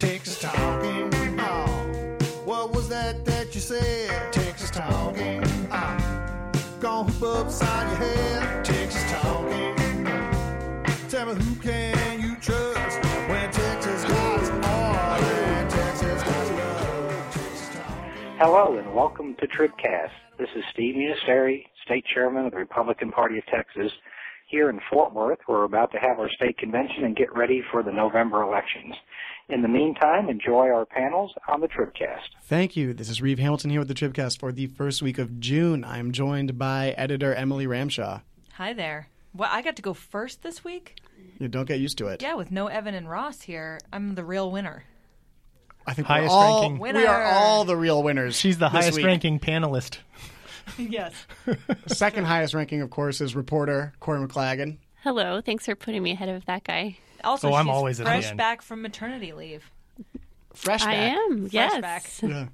Texas talking. Oh, what was that that you said? Texas talking. Oh, gonna hoop upside your head. Texas talking. Tell me who can you trust when Texas got all when Texas got love. Texas talking. Hello and welcome to Tribcast. This is Steve Munisteri, State Chairman of the Republican Party of Texas. Here in Fort Worth, we're about to have our state convention and get ready for the November elections. In the meantime, enjoy our panels on the Tribcast. Thank you. This is Reeve Hamilton here with the Tribcast for the first week of June. I am joined by editor Emily Ramshaw. Hi there. Well, I got to go first this week? You don't get used to it. Yeah, with no Evan and Ross here, I'm the real winner. I think Highest we're all, ranking. We are all the real winners. She's the highest week. ranking panelist. yes. Second highest ranking, of course, is reporter Corrie MacLaggan. Hello, thanks for putting me ahead of that guy. Also, Oh, I'm always at fresh end. back from maternity leave. Fresh I back. am, yes. back. Yeah.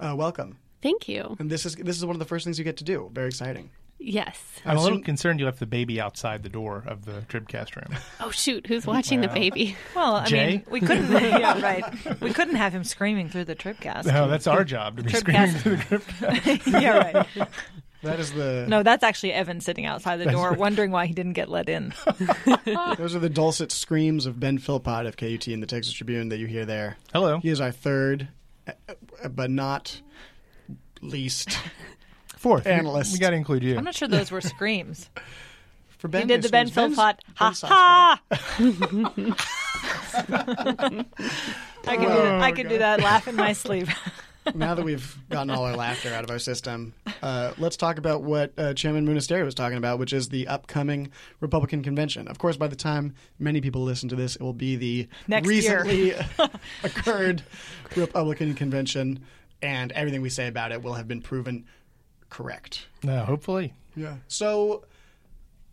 Uh, welcome. Thank you. And this is this is one of the first things you get to do. Very exciting. Yes. I'm a little concerned you left the baby outside the door of the Tribcast room. Oh shoot, who's watching the baby? Well, I Jay? mean, we couldn't. yeah, right. We couldn't have him screaming through the Tribcast. Room. No, that's our job to be Tribcast. screaming through the Tribcast. yeah, right. That is the No, that's actually Evan sitting outside the door, wondering why he didn't get let in. those are the dulcet screams of Ben Philpott of KUT in the Texas Tribune that you hear there. Hello. He is our third, uh, but not least Fourth. Analyst. We got to include you. I'm not sure those were screams. for Ben. He did the Ben Ben's- Philpott. Ha Ben's soft ha! I can do that. I can do that. Laugh in my sleep. Now that we've gotten all our laughter out of our system, uh, let's talk about what uh, Chairman Munisteri was talking about, which is the upcoming Republican convention. Of course, by the time many people listen to this, it will be the Next recently occurred Republican convention, and everything we say about it will have been proven correct. no, hopefully. Yeah. So,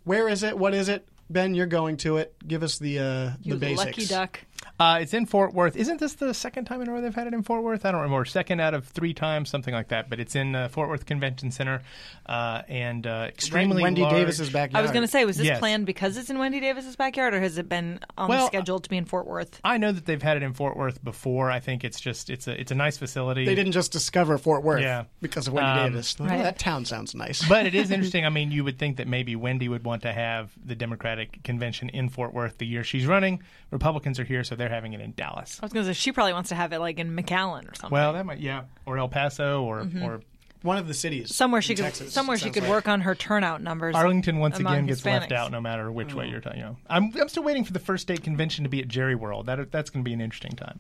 where is it? What is it? Ben, you're going to it. Give us the uh, You the basics. lucky duck. Uh, it's in Fort Worth. Isn't this the second time in a row they've had it in Fort Worth? I don't remember. Second out of three times, something like that. But it's in uh, Fort Worth Convention Center, uh, and uh, extremely Wendy large. Davis's backyard. I was going to say, was this Yes. planned because it's in Wendy Davis's backyard, or has it been on Well, the schedule to be in Fort Worth? I know that they've had it in Fort Worth before. I think it's just it's a it's a nice facility. They didn't just discover Fort Worth Yeah. because of Wendy Um, Davis. Oh, Right. that town sounds nice. but it is interesting. I mean, you would think that maybe Wendy would want to have the Democratic convention in Fort Worth the year she's running. Republicans are here, so they're having it in Dallas. I was going to say she probably wants to have it like in McAllen or something. Well, that might yeah, or El Paso, or mm-hmm. or One of the cities. somewhere she could Texas, somewhere she could like. work on her turnout numbers. Arlington once again gets left out, no matter which way mm. you're talking. You know, I'm I'm still waiting for the first state convention to be at Jerry World. That that's going to be an interesting time.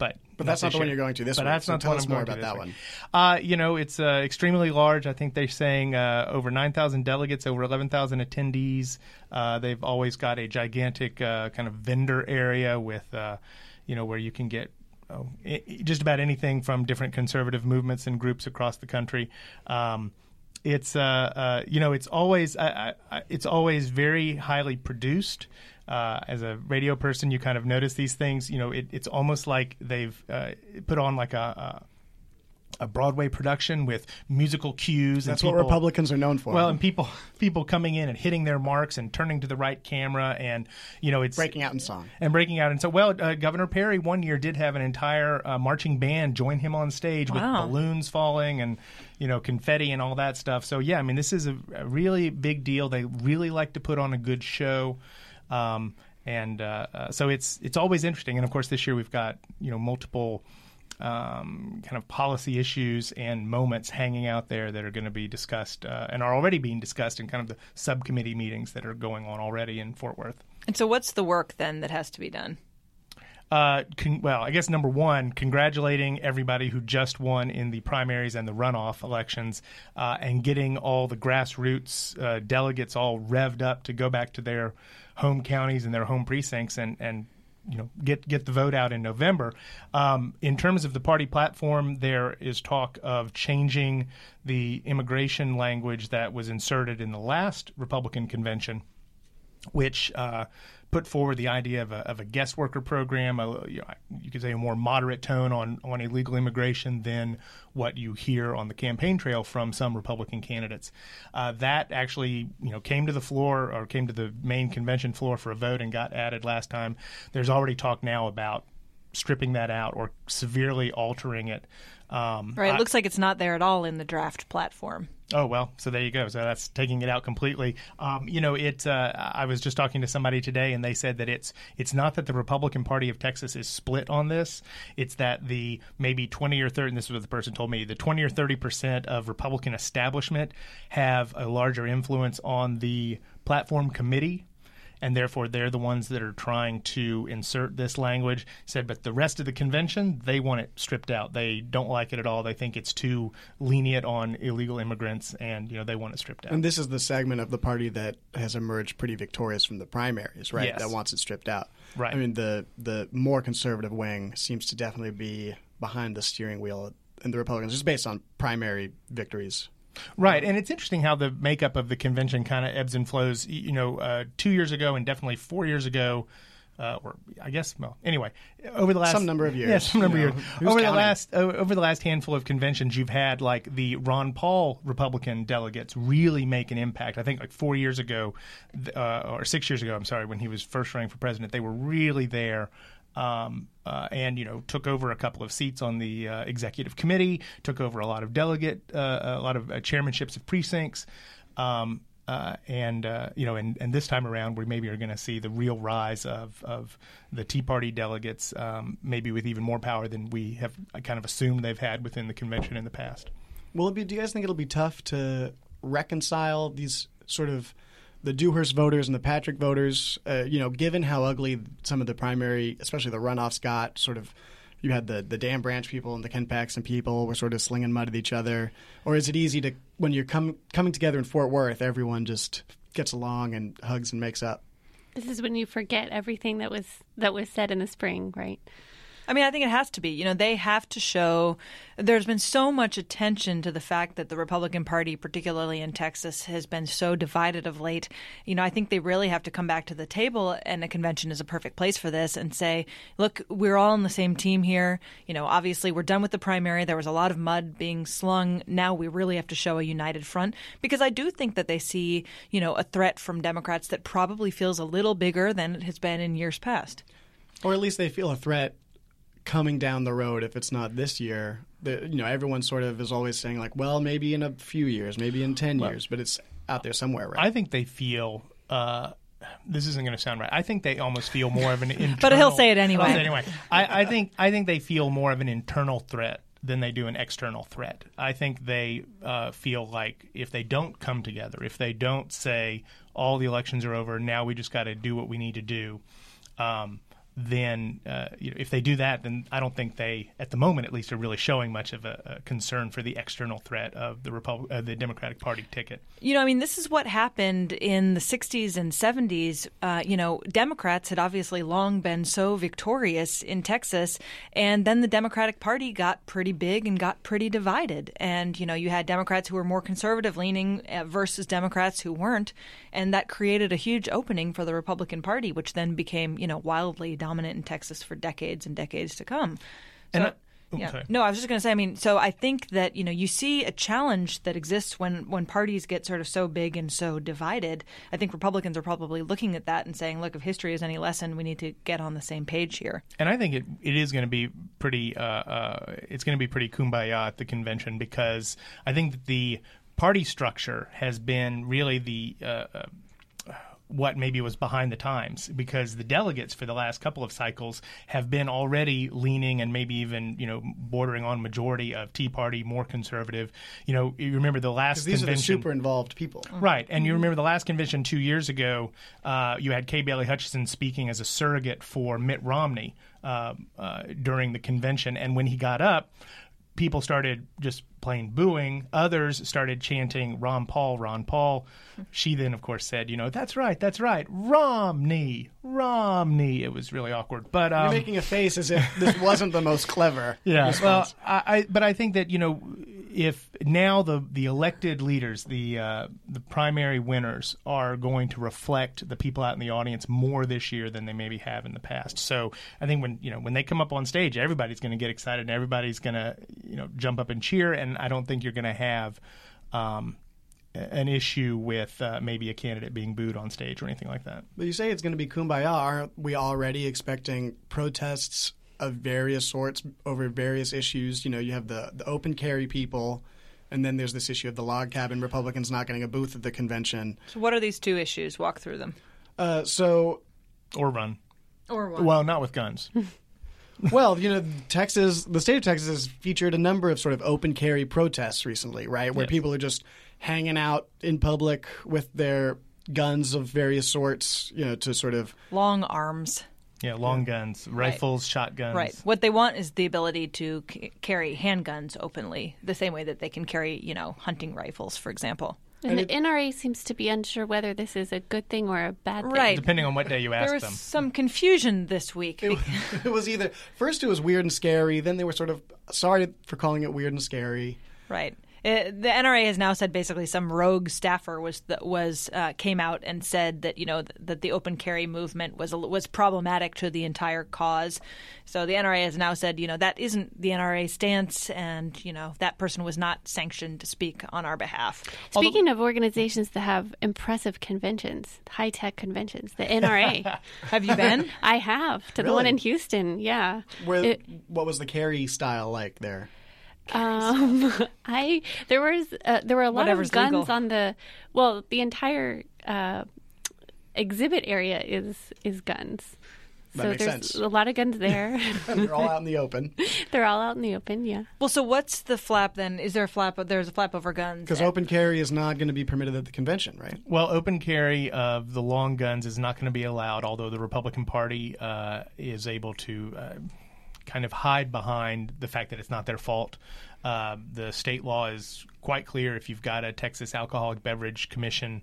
But But that's not the one you're going to this But week, that's so not the tell one us more about that one. Uh, you know, it's uh, extremely large. I think they're saying uh, over 9,000 delegates, over 11,000 attendees. Uh, they've always got a gigantic uh, kind of vendor area with, uh, you know, where you can get oh, i- i- just about anything from different conservative movements and groups across the country. Um, it's uh, uh, you know it's always I, I, I- it's always very highly produced. Uh, as a radio person, you kind of notice these things. You know, it, it's almost like they've uh, put on like a, a a Broadway production with musical cues. That's and what Republicans are known for. Well, and people people coming in and hitting their marks and turning to the right camera, and you know it's breaking out in song. and breaking out. And so, well, uh, Governor Perry one year did have an entire uh, marching band join him on stage Wow. with balloons falling and you know confetti and all that stuff. So yeah, I mean, this is a, a really big deal. They really like to put on a good show. Um, and uh, uh, so it's it's always interesting, and of course this year we've got you know multiple um, kind of policy issues and moments hanging out there that are going to be discussed uh, and are already being discussed in kind of the subcommittee meetings that are going on already in Fort Worth. And so, what's the work then that has to be done? Uh, con- well, I guess number one, congratulating everybody who just won in the primaries and the runoff elections, uh, and getting all the grassroots uh, delegates all revved up to go back to their home counties and their home precincts and and you know get get the vote out in November. Um, in terms of the party platform, there is talk of changing the immigration language that was inserted in the last Republican convention which uh, put forward the idea of a, of a guest worker program. A, you, know, you could say a more moderate tone on, on illegal immigration than what you hear on the campaign trail from some Republican candidates. Uh, that actually, you know, came to the floor or came to the main convention floor for a vote and got added last time. There's already talk now about stripping that out or severely altering it. Um, Right. It I- looks like it's not there at all in the draft platform. Oh well, so there you go. So that's taking it out completely. Um, you know, it. Uh, I was just talking to somebody today, and they said that it's it's not that the Republican Party of Texas is split on this. It's that the maybe twenty or thirty. And this is what the person told me: the twenty or thirty percent of Republican establishment have a larger influence on the platform committee and therefore they're the ones that are trying to insert this language. Said, but the rest of the convention, they want it stripped out. They don't like it at all. They think it's too lenient on illegal immigrants, and you know they want it stripped out. And this is the segment of the party that has emerged pretty victorious from the primaries, right? Yes. That wants it stripped out. Right. I mean, the the more conservative wing seems to definitely be behind the steering wheel in the Republicans, just based on primary victories. Right, and it's interesting how the makeup of the convention kind of ebbs and flows. You know, uh, two years ago and definitely four years ago, uh, or I guess, well, anyway, over the last Some number of years, yeah, some number you of years. Over the last over the last handful of conventions, you've had like the Ron Paul Republican delegates really make an impact. I think like four years ago, uh, or six years ago, I'm sorry, when he was first running for president, they were really there um, uh, and you know took over a couple of seats on the uh, executive committee, took over a lot of delegate, uh, a lot of uh, chairmanships of precincts. Um, uh, and uh, you know, and, and this time around, we maybe are going to see the real rise of, of the Tea Party delegates, um, maybe with even more power than we have kind of assumed they've had within the convention in the past. Will it be? Do you guys think it'll be tough to reconcile these sort of the Dewhurst voters and the Patrick voters? Uh, you know, given how ugly some of the primary, especially the runoffs, got, sort of. You had the the Dan Branch people and the Ken Paxton people were sort of slinging mud at each other, or is it easy to when you're com- coming together in Fort Worth, everyone just gets along and hugs and makes up? This is when you forget everything that was that was said in the spring, right? I mean, I think it has to be. You know, they have to show. There's been so much attention to the fact that the Republican Party, particularly in Texas, has been so divided of late. You know, I think they really have to come back to the table, and a convention is a perfect place for this, and say, look, we're all on the same team here. You know, obviously, we're done with the primary. There was a lot of mud being slung. Now we really have to show a united front because I do think that they see, you know, a threat from Democrats that probably feels a little bigger than it has been in years past. or at least they feel a threat coming down the road if it's not this year the, you know everyone sort of is always saying like well maybe in a few years maybe in 10 years but it's out there somewhere right I think they feel. Uh, this isn't going to sound right. I think they almost feel more of an internal. But he'll say it anyway. Say it anyway, I, I think I think they feel more of an internal threat than they do an external threat. I think they uh, feel like if they don't come together, if they don't say all the elections are over, now we just got to do what we need to do. Um, then, uh, you know, if they do that, then I don't think they, at the moment at least, are really showing much of a, a concern for the external threat of the Repub- uh, the Democratic Party ticket. You know, I mean, this is what happened in the 60s and 70s. Uh, you know, Democrats had obviously long been so victorious in Texas, and then the Democratic Party got pretty big and got pretty divided. And, you know, you had Democrats who were more conservative leaning uh, versus Democrats who weren't, and that created a huge opening for the Republican Party, which then became, you know, wildly dominant in Texas for decades and decades to come. And I- oh, yeah. sorry. No, I was just going to say. I mean, so I think that you know you see a challenge that exists when when parties get sort of so big and so divided. I think Republicans are probably looking at that and saying, "Look, if history is any lesson, we need to get on the same page here." And I think it, it is going to be pretty. Uh, uh, it's going to be pretty kumbaya at the convention because I think that the party structure has been really the. Uh, uh, what maybe was behind the times because the delegates for the last couple of cycles have been already leaning and maybe even you know bordering on majority of Tea Party, more conservative. You know, you remember the last these are the super involved people Right, and you remember the last convention two years ago, uh, you had Kay Bailey Hutchison speaking as a surrogate for Mitt Romney uh, uh, during the convention, and when he got up, people started just plain booing. Others started chanting "Ron Paul, Ron Paul." She then, of course, said, "You know, that's right, that's right, Romney, Romney." It was really awkward, but um, you're making a face as if this wasn't the most clever yeah, response. well, I, I but I think that you know if now the the elected leaders, the uh, the primary winners, are going to reflect the people out in the audience more this year than they maybe have in the past. So I think when you know when they come up on stage, everybody's going to get excited and everybody's going to you know jump up and cheer. And I don't think you're going to have. Um, an issue with uh, maybe a candidate being booed on stage or anything like that. But you say it's going to be kumbaya. Aren't we already expecting protests of various sorts over various issues. You know, you have the the open carry people, and then there's this issue of the log cabin Republicans not getting a booth at the convention. So what are these two issues? Walk through them. Uh, so or run. Or Well, not with guns. Well, you know, Texas, the state of Texas has featured a number of sort of open carry protests recently, right? Where Yes. people are just hanging out in public with their guns of various sorts, you know, to sort of. long arms. Yeah, long guns, rifles, shotguns. Right. What they want is the ability to c- carry handguns openly, the same way that they can carry, you know, hunting rifles, for example. And the NRA seems to be unsure whether this is a good thing or a bad thing. Right. Depending on what day you ask them. There was them. some confusion this week. It, it was either first it was weird and scary, then they were sort of sorry for calling it weird and scary. Right. Uh the NRA has now said basically some rogue staffer was that was uh, came out and said that you know th- that the open carry movement was was problematic to the entire cause. So the NRA has now said you know that isn't the NRA stance, and you know that person was not sanctioned to speak on our behalf. Speaking of organizations that have impressive conventions, high tech conventions, the NRA. Have you been? I have to the one in Houston. Yeah. Where It- what was the carry style like there? Um, I there was uh, there were a lot Whatever's of guns legal. on the well the entire uh, exhibit area is is guns. That so makes there's sense. a lot of guns there. They're all out in the open They're all out in the open. Yeah. well, so what's the flap then? Is there a flap? There's a flap over guns. because open carry is not going to be permitted at the convention, right? Well, open carry of the long guns is not going to be allowed, although the Republican Party uh, is able to uh, kind of hide behind the fact that it's not their fault. Uh, the state law is quite clear. If you've got a Texas Alcoholic Beverage Commission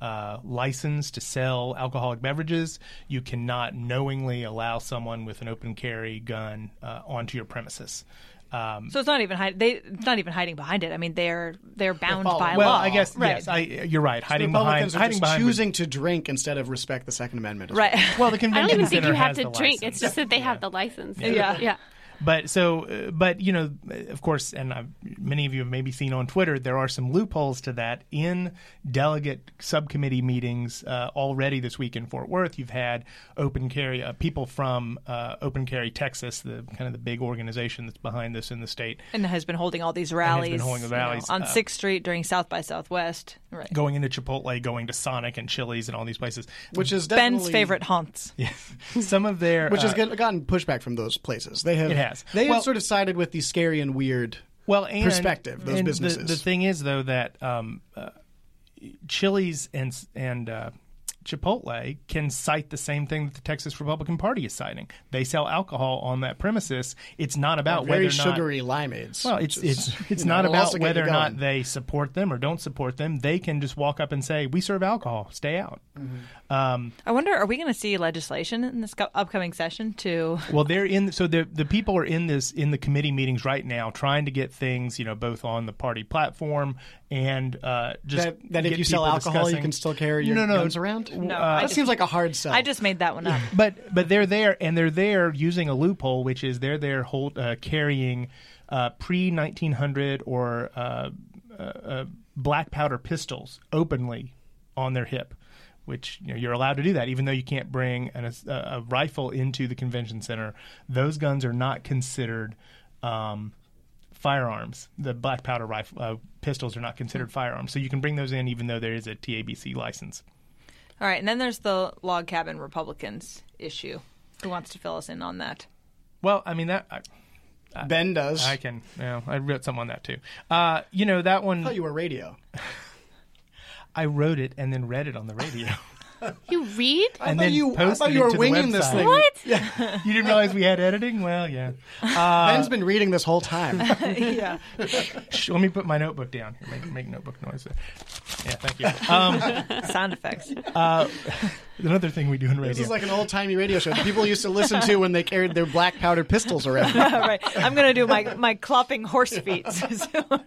uh, license to sell alcoholic beverages, you cannot knowingly allow someone with an open carry gun uh, onto your premises. Um, So it's not even hide- they it's not even hiding behind it. I mean, they're they're bound following- by well, law. I guess right. yes, I, you're right. Hiding behind, Republicans are hiding just behind would- choosing to drink instead of respect the Second Amendment. right. well, the convention. I don't even think you have to drink. license. It's just that they have the license. Yeah. Yeah. But so, uh, but you know, of course, and I've, many of you have maybe seen on Twitter, there are some loopholes to that in delegate subcommittee meetings uh, already this week in Fort Worth. You've had open carry uh, people from uh, Open Carry Texas, the kind of the big organization that's behind this in the state, and has been holding all these rallies, holding the you know, rallies, on uh, Sixth Street during South by Southwest. Right. going into Chipotle, going to Sonic and Chili's and all these places. which is definitely, Ben's favorite haunts. Some of their which has uh, get- gotten pushback from those places. They have It has. They Well- have sort of sided with the scary and weird. well and, perspective, those and the- businesses. The, thing is, though, that um, uh, Chili's and and uh, Chipotle can cite the same thing that the Texas Republican Party is citing. They sell alcohol on that premises. It's not about very whether or not. sugary limeades. Well, it's is, it's it's you know, not about whether or not they support them or don't support them. They can just walk up and say, "We serve alcohol. Stay out." Um, I wonder, are we going to see legislation in this co- upcoming session to? Well, they're in. So the the people are in this in the committee meetings right now, trying to get things, you know, both on the party platform and uh, just that, that if you sell people alcohol, you can still carry your No, no. guns around. No, Uh, that just, seems like a hard sell. I just made that one up. But but they're there and they're there using a loophole, which is they're there hold, uh, carrying uh, pre nineteen hundred or uh, uh, uh, black powder pistols openly on their hip. Which you know you're allowed to do that, even though you can't bring an, a, a rifle into the convention center. Those guns are not considered um, firearms. The black powder rifle uh, pistols are not considered firearms, so you can bring those in even though there is a TABC license. All right, and then there's the log cabin Republicans issue. Who wants to fill us in on that? Well, I mean that. I, Ben does. I can. Yeah, I wrote something on that too. Uh, you know that one. I thought one. you were radio. I wrote it and then read it on the radio. You read? and thought then you- I thought you were winging this website. thing. What? You didn't realize we had editing? Well, yeah. Uh, Ben's been reading this whole time. yeah. Shh, let me put my notebook down. Here, make, make notebook noise. Yeah, thank you. Um, Sound effects. uh, another thing we do in radio. this is like an old timey radio show that people used to listen to when they carried their black powder pistols around. All right, I'm going to do my my clopping horse feet. So-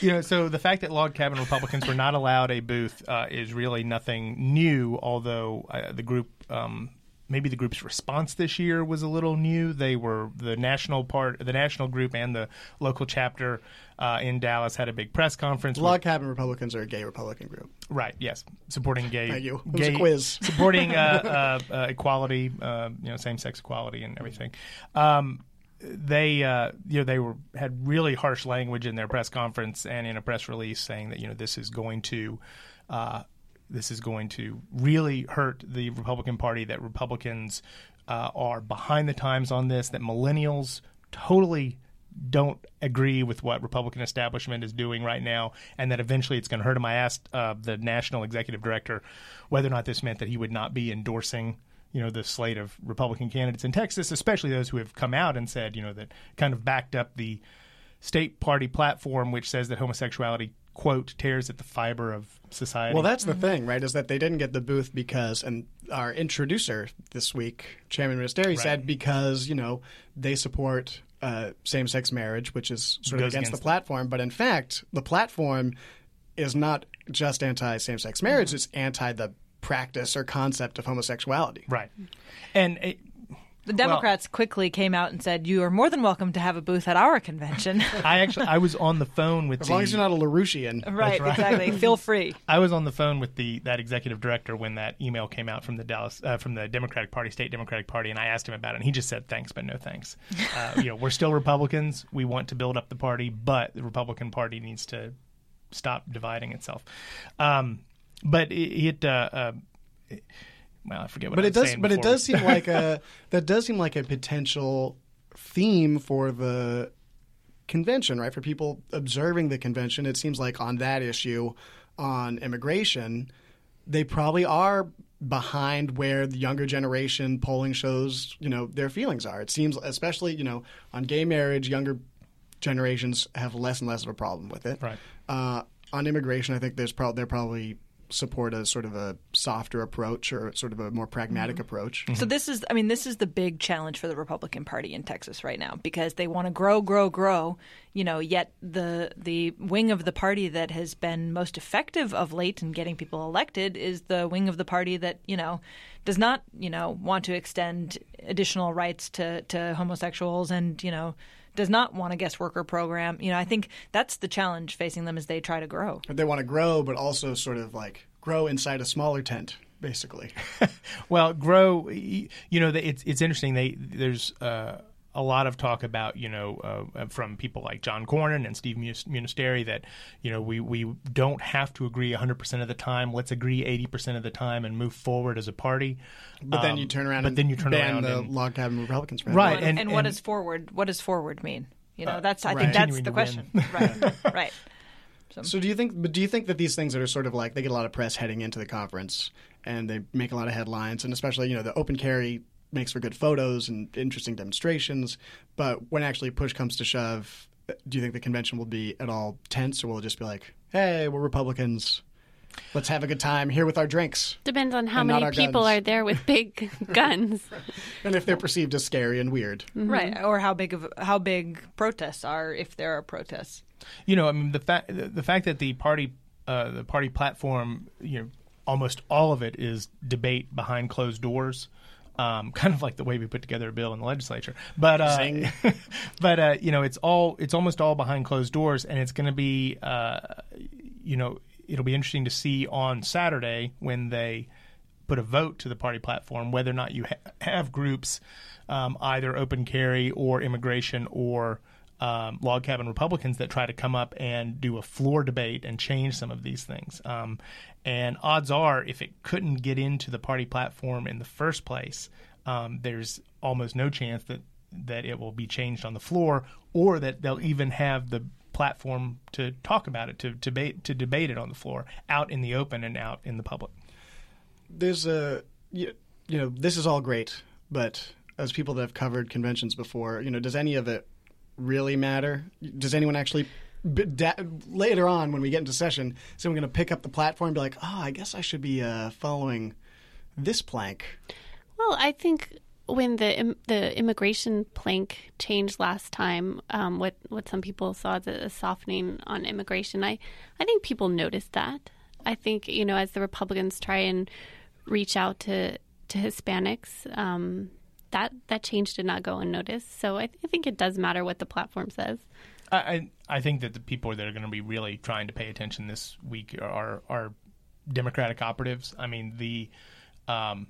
you know, so the fact that log cabin Republicans were not allowed a booth uh, is really nothing new. Although uh, the group um, maybe the group's response this year was a little new. They were the national part, the national group, and the local chapter uh, in Dallas had a big press conference. Log with- Cabin Republicans are a gay Republican group. right? Yes, supporting gay. Thank you. It was a gay- quiz. supporting uh, uh, uh, equality, uh, you know, same-sex equality and everything. Um, they, uh, you know, they were had really harsh language in their press conference and in a press release saying that you know this is going to. Uh, this is going to really hurt the Republican Party. That Republicans uh, are behind the times on this. That millennials totally don't agree with what Republican establishment is doing right now, and that eventually it's going to hurt him. I asked uh, the national executive director whether or not this meant that he would not be endorsing, you know, the slate of Republican candidates in Texas, especially those who have come out and said, you know, that kind of backed up the state party platform, which says that homosexuality quote tears at the fiber of society. Well, that's the thing, right? Is that they didn't get the booth because, and our introducer this week, Chairman Munisteri, said because you know they support uh, same-sex marriage, which is sort of against, against- the platform. But in fact, the platform is not just anti same-sex marriage; it's anti the practice or concept of homosexuality. right, and it, The Democrats quickly came out and said, "You are more than welcome to have a booth at our convention." I actually I was on the phone with As the, long as you're not a Larouchian. right, exactly. Feel free. I was on the phone with the that executive director when that email came out from the Dallas uh, from the Democratic Party, state Democratic Party, and I asked him about it, and he just said thanks, but no thanks. Uh, you know, we're still Republicans. We want to build up the party, but the Republican Party needs to stop dividing itself. Um, but it, it, uh, uh, well, I forget what. but I it does but it does seem like a that does seem like a potential theme for the convention right for people observing the convention it seems like on that issue on immigration they probably are behind where the younger generation polling shows you know their feelings are it seems especially you know on gay marriage younger generations have less and less of a problem with it Right. uh, on immigration, I think there's probably they're probably support a sort of a softer approach or sort of a more pragmatic mm-hmm. approach. So mm-hmm. this is, I mean, this is the big challenge for the Republican Party in Texas right now because they want to grow, grow, grow. You know, yet the the wing of the party that has been most effective of late in getting people elected is the wing of the party that you know does not you know want to extend additional rights to to homosexuals and you know does not want a guest worker program. You know, I think that's the challenge facing them as they try to grow. They want to grow, but also sort of like grow inside a smaller tent, basically. Well, grow. You know, it's it's interesting. They there's uh, a lot of talk about you know uh, from people like John Cornyn and Steve Munisteri that you know we we don't have to agree 100 percent of the time. Let's agree 80 percent of the time and move forward as a party. But then Um, you turn around but and then you turn ban around the and- log cabin Republicans. for Right, that. and, and- what and- does forward? What does forward mean? You know, that's I right. think that's Continuing the question. win. right, right. So do you think? But do you think that these things that are sort of like they get a lot of press heading into the conference, and they make a lot of headlines, and especially you know the open carry makes for good photos and interesting demonstrations, but when actually push comes to shove, do you think the convention will be at all tense, or will it just be like, hey, we're Republicans, let's have a good time here with our drinks, Depends on how many people guns. are there with big guns. and if they're perceived as scary and weird? Right, or how big of how big protests are if there are protests. you know, I mean, the fact the, the fact that the party uh, the party platform, you know, almost all of it is debate behind closed doors. Um, kind of like the way we put together a bill in the legislature, but uh, but uh, you know, it's all it's almost all behind closed doors, and it's going to be, uh, you know, it'll be interesting to see on Saturday when they put a vote to the party platform whether or not you ha- have groups um, either open carry or immigration or um, log cabin Republicans that try to come up and do a floor debate and change some of these things. Um, and odds are, if it couldn't get into the party platform in the first place, um, there's almost no chance that that it will be changed on the floor, or that they'll even have the platform to talk about it, to debate to debate it on the floor, out in the open and out in the public. there's a you, you know this is all great but as people that have covered conventions before you know does any of it really matter does anyone actually da- later on when we get into session anyone going to pick up the platform and be like oh i guess i should be uh, following this plank Well, I think when the im- the immigration plank changed last time, um, what what some people saw as a softening on immigration, I I think people noticed that. I think you know as the Republicans try and reach out to to Hispanics. Um, that that change did not go unnoticed. So I, th- I think it does matter what the platform says. I, I think that the people that are going to be really trying to pay attention this week are are Democratic operatives. I mean the um,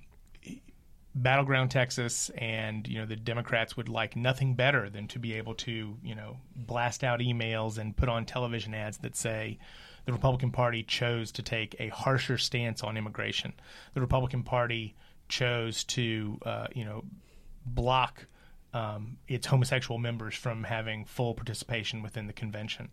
battleground Texas, and you know the Democrats would like nothing better than to be able to you know blast out emails and put on television ads that say the Republican Party chose to take a harsher stance on immigration. The Republican Party chose to uh, you know block um, its homosexual members from having full participation within the convention.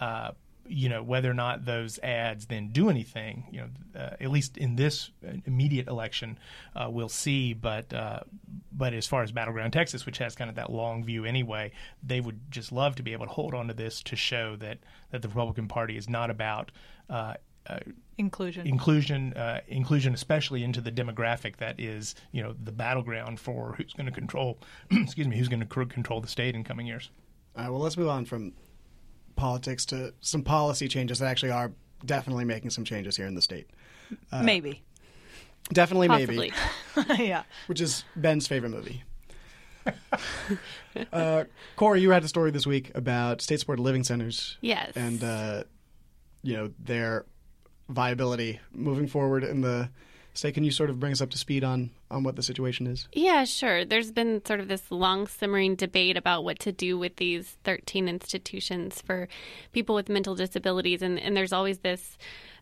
Uh, you know whether or not those ads then do anything. You know, uh, at least in this immediate election, uh, we'll see. But uh, but as far as battleground Texas, which has kind of that long view anyway, they would just love to be able to hold on to this to show that that the Republican Party is not about. Uh, inclusion, inclusion, uh, inclusion, especially into the demographic that is, you know, the battleground for who's going to control. excuse me, who's going to control the state in coming years. All right. Well, let's move on from politics to some policy changes that actually are definitely making some changes here in the state. Uh, maybe. Definitely, Possibly. maybe. yeah. Which is Ben's favorite movie. uh, Corrie, you had a story this week about state-supported living centers. Yes. And uh, you know their viability moving forward in the state. Can you sort of bring us up to speed on on what the situation is? Yeah, sure. There's been sort of this long simmering debate about what to do with these 13 institutions for people with mental disabilities, and, and there's always this.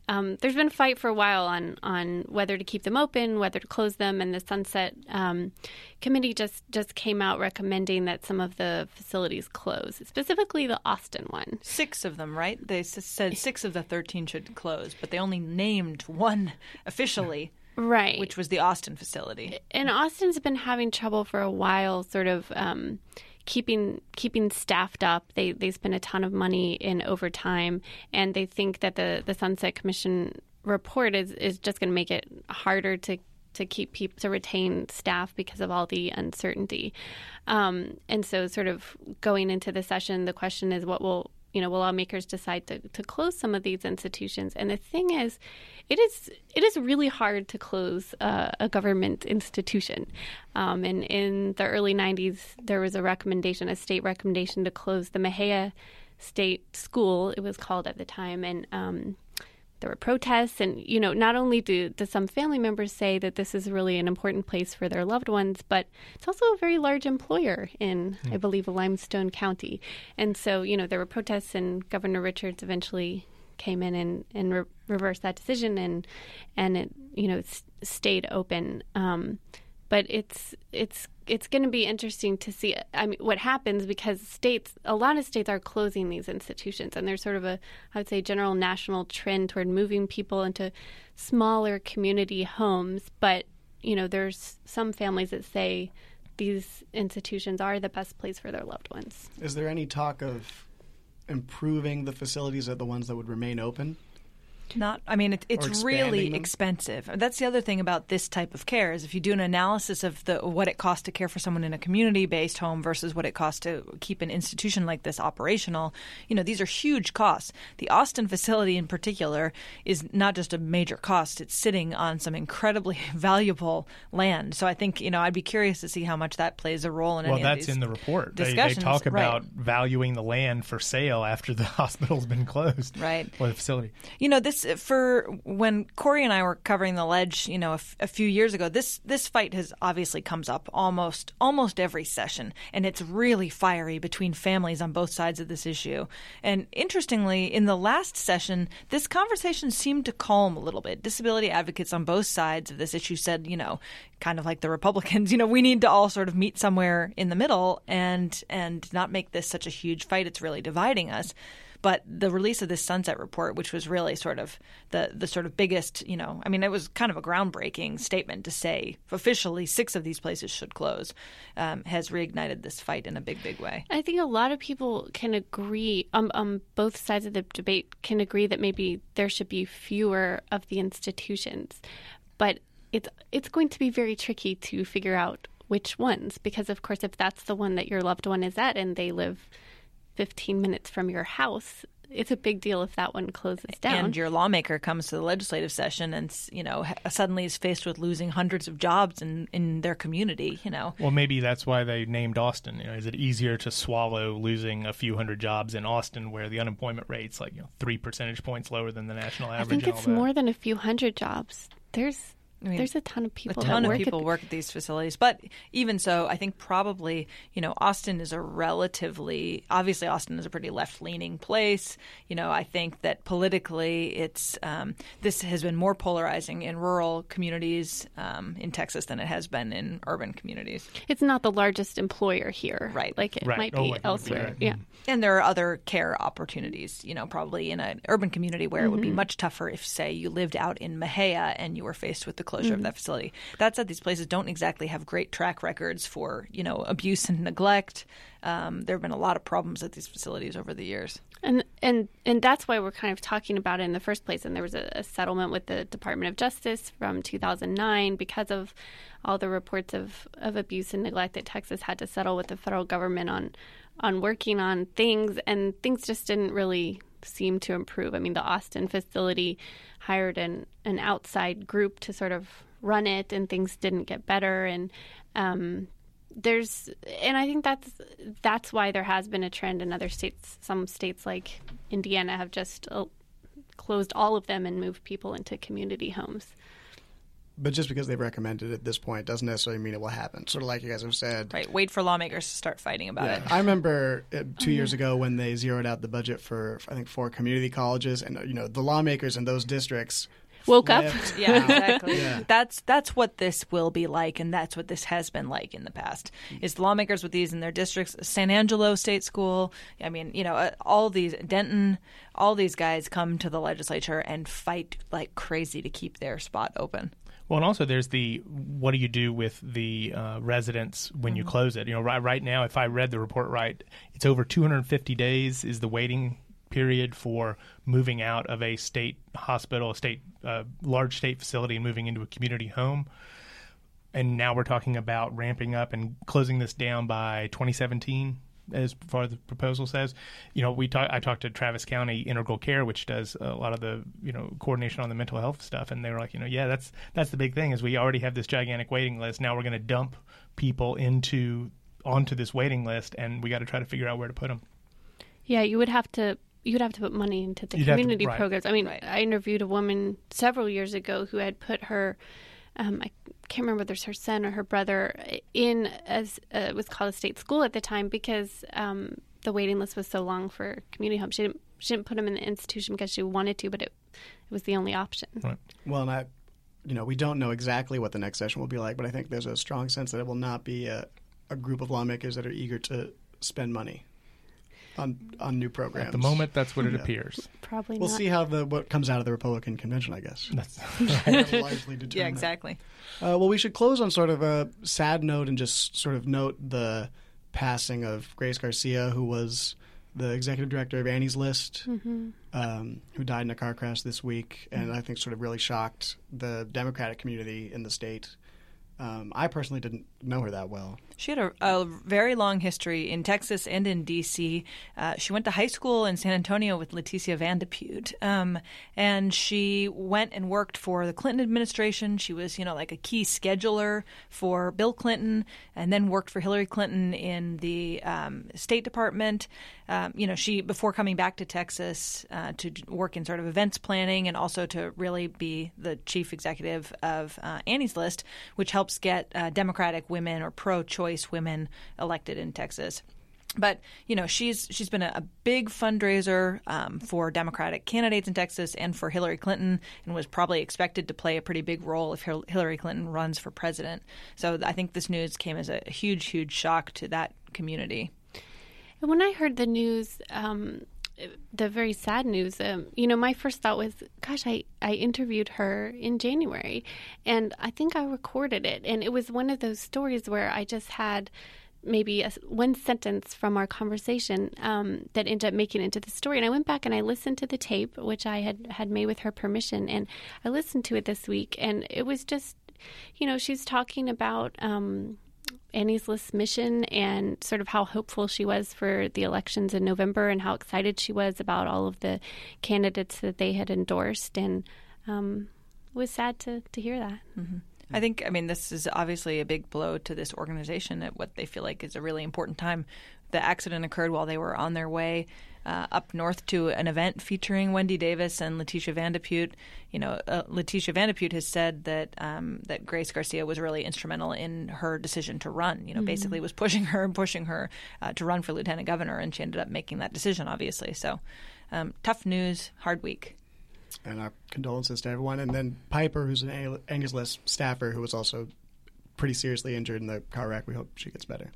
Um, there's been a fight for a while on on whether to keep them open, whether to close them, and the Sunset um, Committee just just came out recommending that some of the facilities close, specifically the Austin one. Six of them, right? They said six of the 13 should close, but they only named one officially. Right. Which was the Austin facility. And Austin's been having trouble for a while, sort of um, keeping keeping staffed up. They they spend a ton of money in overtime, and they think that the the Sunset Commission report is is just going to make it harder to to keep people to retain staff because of all the uncertainty. Um, and so, sort of going into the session, the question is, what will you know, will lawmakers decide to, to close some of these institutions? And the thing is, it is it is really hard to close uh, a government institution. Um, and in the early '90s, there was a recommendation, a state recommendation, to close the Mexia State School. It was called at the time, and um, there were protests. And you know not only do, do some family members say that this is really an important place for their loved ones but it's also a very large employer in i believe a limestone county. And so you know there were protests and governor richards eventually came in and, and re- reversed that decision and and it you know stayed open. Um, but it's it's it's going to be interesting to see I mean what happens because states a lot of states are closing these institutions and there's sort of a I would say general national trend toward moving people into smaller community homes but you know there's some families that say these institutions are the best place for their loved ones. Is there any talk of improving the facilities at the ones that would remain open? Not, I mean, it, it's really them? expensive. That's the other thing about this type of care is if you do an analysis of the what it costs to care for someone in a community-based home versus what it costs to keep an institution like this operational, you know, these are huge costs. The Austin facility, in particular, is not just a major cost; it's sitting on some incredibly valuable land. So I think, you know, I'd be curious to see how much that plays a role in Well, any of that's in the report. They, they discussions, talk right. about valuing the land for sale after the hospital's been closed, Right. Or the facility. You know, this for when Corrie and I were covering the ledge, you know, a, f- a few years ago. This this fight has obviously comes up almost almost every session, and it's really fiery between families on both sides of this issue. And interestingly, in the last session, this conversation seemed to calm a little bit. Disability advocates on both sides of this issue said, you know, kind of like the Republicans, you know, we need to all sort of meet somewhere in the middle and and not make this such a huge fight. It's really dividing us. But the release of this Sunset Report, which was really sort of the the sort of biggest, you know, I mean, it was kind of a groundbreaking statement to say officially six of these places should close, um, has reignited this fight in a big, big way. I think a lot of people can agree on, on both sides of the debate can agree that maybe there should be fewer of the institutions, but it's it's going to be very tricky to figure out which ones because of course if that's the one that your loved one is at and they live 15 minutes from your house it's a big deal if that one closes down. And your lawmaker comes to the legislative session and you know suddenly is faced with losing hundreds of jobs in in their community. You know. Well, maybe that's why they named Austin. You know, is it easier to swallow losing a few hundred jobs in Austin, where the unemployment rate's like you know three percentage points lower than the national average? I think it's more than a few hundred jobs. There's I mean, there's a ton of people. a ton that of work people at, work at these facilities but even so i think probably you know austin is a relatively obviously austin is a pretty left-leaning place you know i think that politically it's um, this has been more polarizing in rural communities um, in texas than it has been in urban communities It's not the largest employer here, Right. Like it Right. might Oh, be like it would be, elsewhere. right. Yeah. and there are other care opportunities you know probably in an urban community where it would be Mm-hmm. much tougher if say you lived out in Mexia and you were faced with the closure Mm-hmm. of that facility that said these places don't exactly have great track records for you know abuse and neglect um, there have been a lot of problems at these facilities over the years And and and that's why we're kind of talking about it in the first place. And there was a, a settlement with the Department of Justice from 2009 because of all the reports of, of abuse and neglect that Texas had to settle with the federal government on on working on things, and things just didn't really seem to improve. I mean, the Austin facility hired an an outside group to sort of run it, and things didn't get better. And um, there's and I think that's that's why there has been a trend in other states. Some states like Indiana have just uh, closed all of them and moved people into community homes. But just because they've recommended it at this point doesn't necessarily mean it will happen. Sort of like you guys have said. right wait for lawmakers to start fighting about Yeah. it I remember uh, two years ago when they zeroed out the budget for I think four community colleges, and uh, you know the lawmakers in those districts Woke up. yeah, exactly. Yeah. That's that's what this will be like, and that's what this has been like in the past. Is the lawmakers with these in their districts, San Angelo State School. I mean, you know, uh, all these Denton, all these guys come to the legislature and fight like crazy to keep their spot open. Well, and also there's the what do you do with the uh, residents when Mm-hmm. you close it? You know, right, right now, if I read the report right, it's over 250 days is the waiting period for moving out of a state hospital, a state uh, large state facility, and moving into a community home. And now we're talking about ramping up and closing this down by 2017 as far as the proposal says. You know, we talk, I talked to Travis County Integral Care, which does a lot of the you know coordination on the mental health stuff, and they were like, you know, yeah, that's that's the big thing is we already have this gigantic waiting list. Now we're going to dump people into onto this waiting list, and we got to try to figure out where to put them. Yeah, you would have to you would have to put money into the You'd have to- community right. programs. I mean, Right. I interviewed a woman several years ago who had put her um, I can't remember whether it's her son or her brother in as uh, it was called a state school at the time because um, the waiting list was so long for community home. She didn't she didn't put him in the institution because she wanted to, but it it was the only option. Right. Well, and I, you know, we don't know exactly what the next session will be like, but I think there's a strong sense that it will not be a, a group of lawmakers that are eager to spend money on on new programs. At the moment, that's what it Yeah. appears. Probably we'll not. see how the what comes out of the Republican convention. I guess That's That'll largely determine Yeah, exactly. Uh, well, we should close on sort of a sad note and just sort of note the passing of Grace Garcia, who was the executive director of Annie's List, um, who died in a car crash this week, and I think sort of really shocked the Democratic community in the state. Um, I personally didn't know her that well. She had a, a very long history in Texas and in D.C. Uh, she went to high school in San Antonio with Leticia Van de Putte, um, and she went and worked for the Clinton administration. She was, you know, like a key scheduler for Bill Clinton, and then worked for Hillary Clinton in the um, State Department. Um, you know, she before coming back to Texas uh, to work in sort of events planning and also to really be the chief executive of uh, Annie's List, which helps get uh, Democratic women or pro-choice women elected in Texas. But you know she's she's been a, a big fundraiser um, for Democratic candidates in Texas and for Hillary Clinton, and was probably expected to play a pretty big role if Hillary Clinton runs for president. So I think this news came as a huge, huge shock to that community. And when I heard the news, um, the very sad news, um, you know, my first thought was, gosh, I, I interviewed her in January and I think I recorded it. And it was one of those stories where I just had maybe a, one sentence from our conversation um, that ended up making into the story. And I went back and I listened to the tape, which I had, had made with her permission. And I listened to it this week and it was just, you know, she's talking about. Um, Annie's List mission and sort of how hopeful she was for the elections in November and how excited she was about all of the candidates that they had endorsed. And um, it was sad to, to hear that. I think, I mean, this is obviously a big blow to this organization at what they feel like is a really important time. The accident occurred while they were on their way uh, up north to an event featuring Wendy Davis and Leticia Van de Putte. You know, uh, Leticia Van de Putte has said that um, that Grace Garcia was really instrumental in her decision to run. You know, basically was pushing her and pushing her uh, to run for lieutenant governor, and she ended up making that decision, obviously. So, um, tough news, hard week. and our condolences to everyone. And then Piper, who's an Annie's List staffer who was also pretty seriously injured in the car wreck. We hope she gets better.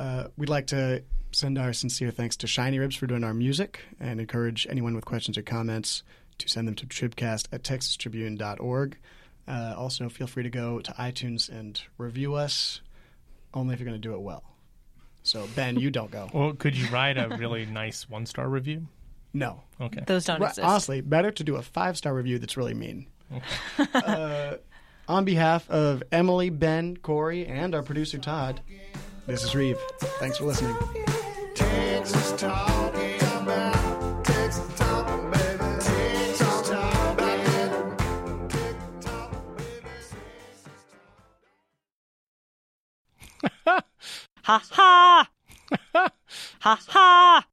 Uh, we'd like to send our sincere thanks to Shinyribs for doing our music and encourage anyone with questions or comments to send them to tribcast at texastribune.org. Uh, also, feel free to go to iTunes and review us, only if you're going to do it well. So, Ben, you don't go. Well, could you write a really nice one star review? No. Okay. Those don't Ri- exist. Honestly, better to do a five star review that's really mean. uh, on behalf of Emily, Ben, Corrie, and our producer Todd, this is Reeve. Thanks for listening. Texas talking about Texas talking, baby. Texas talking, baby. Texas talking, baby. Ha ha! ha ha!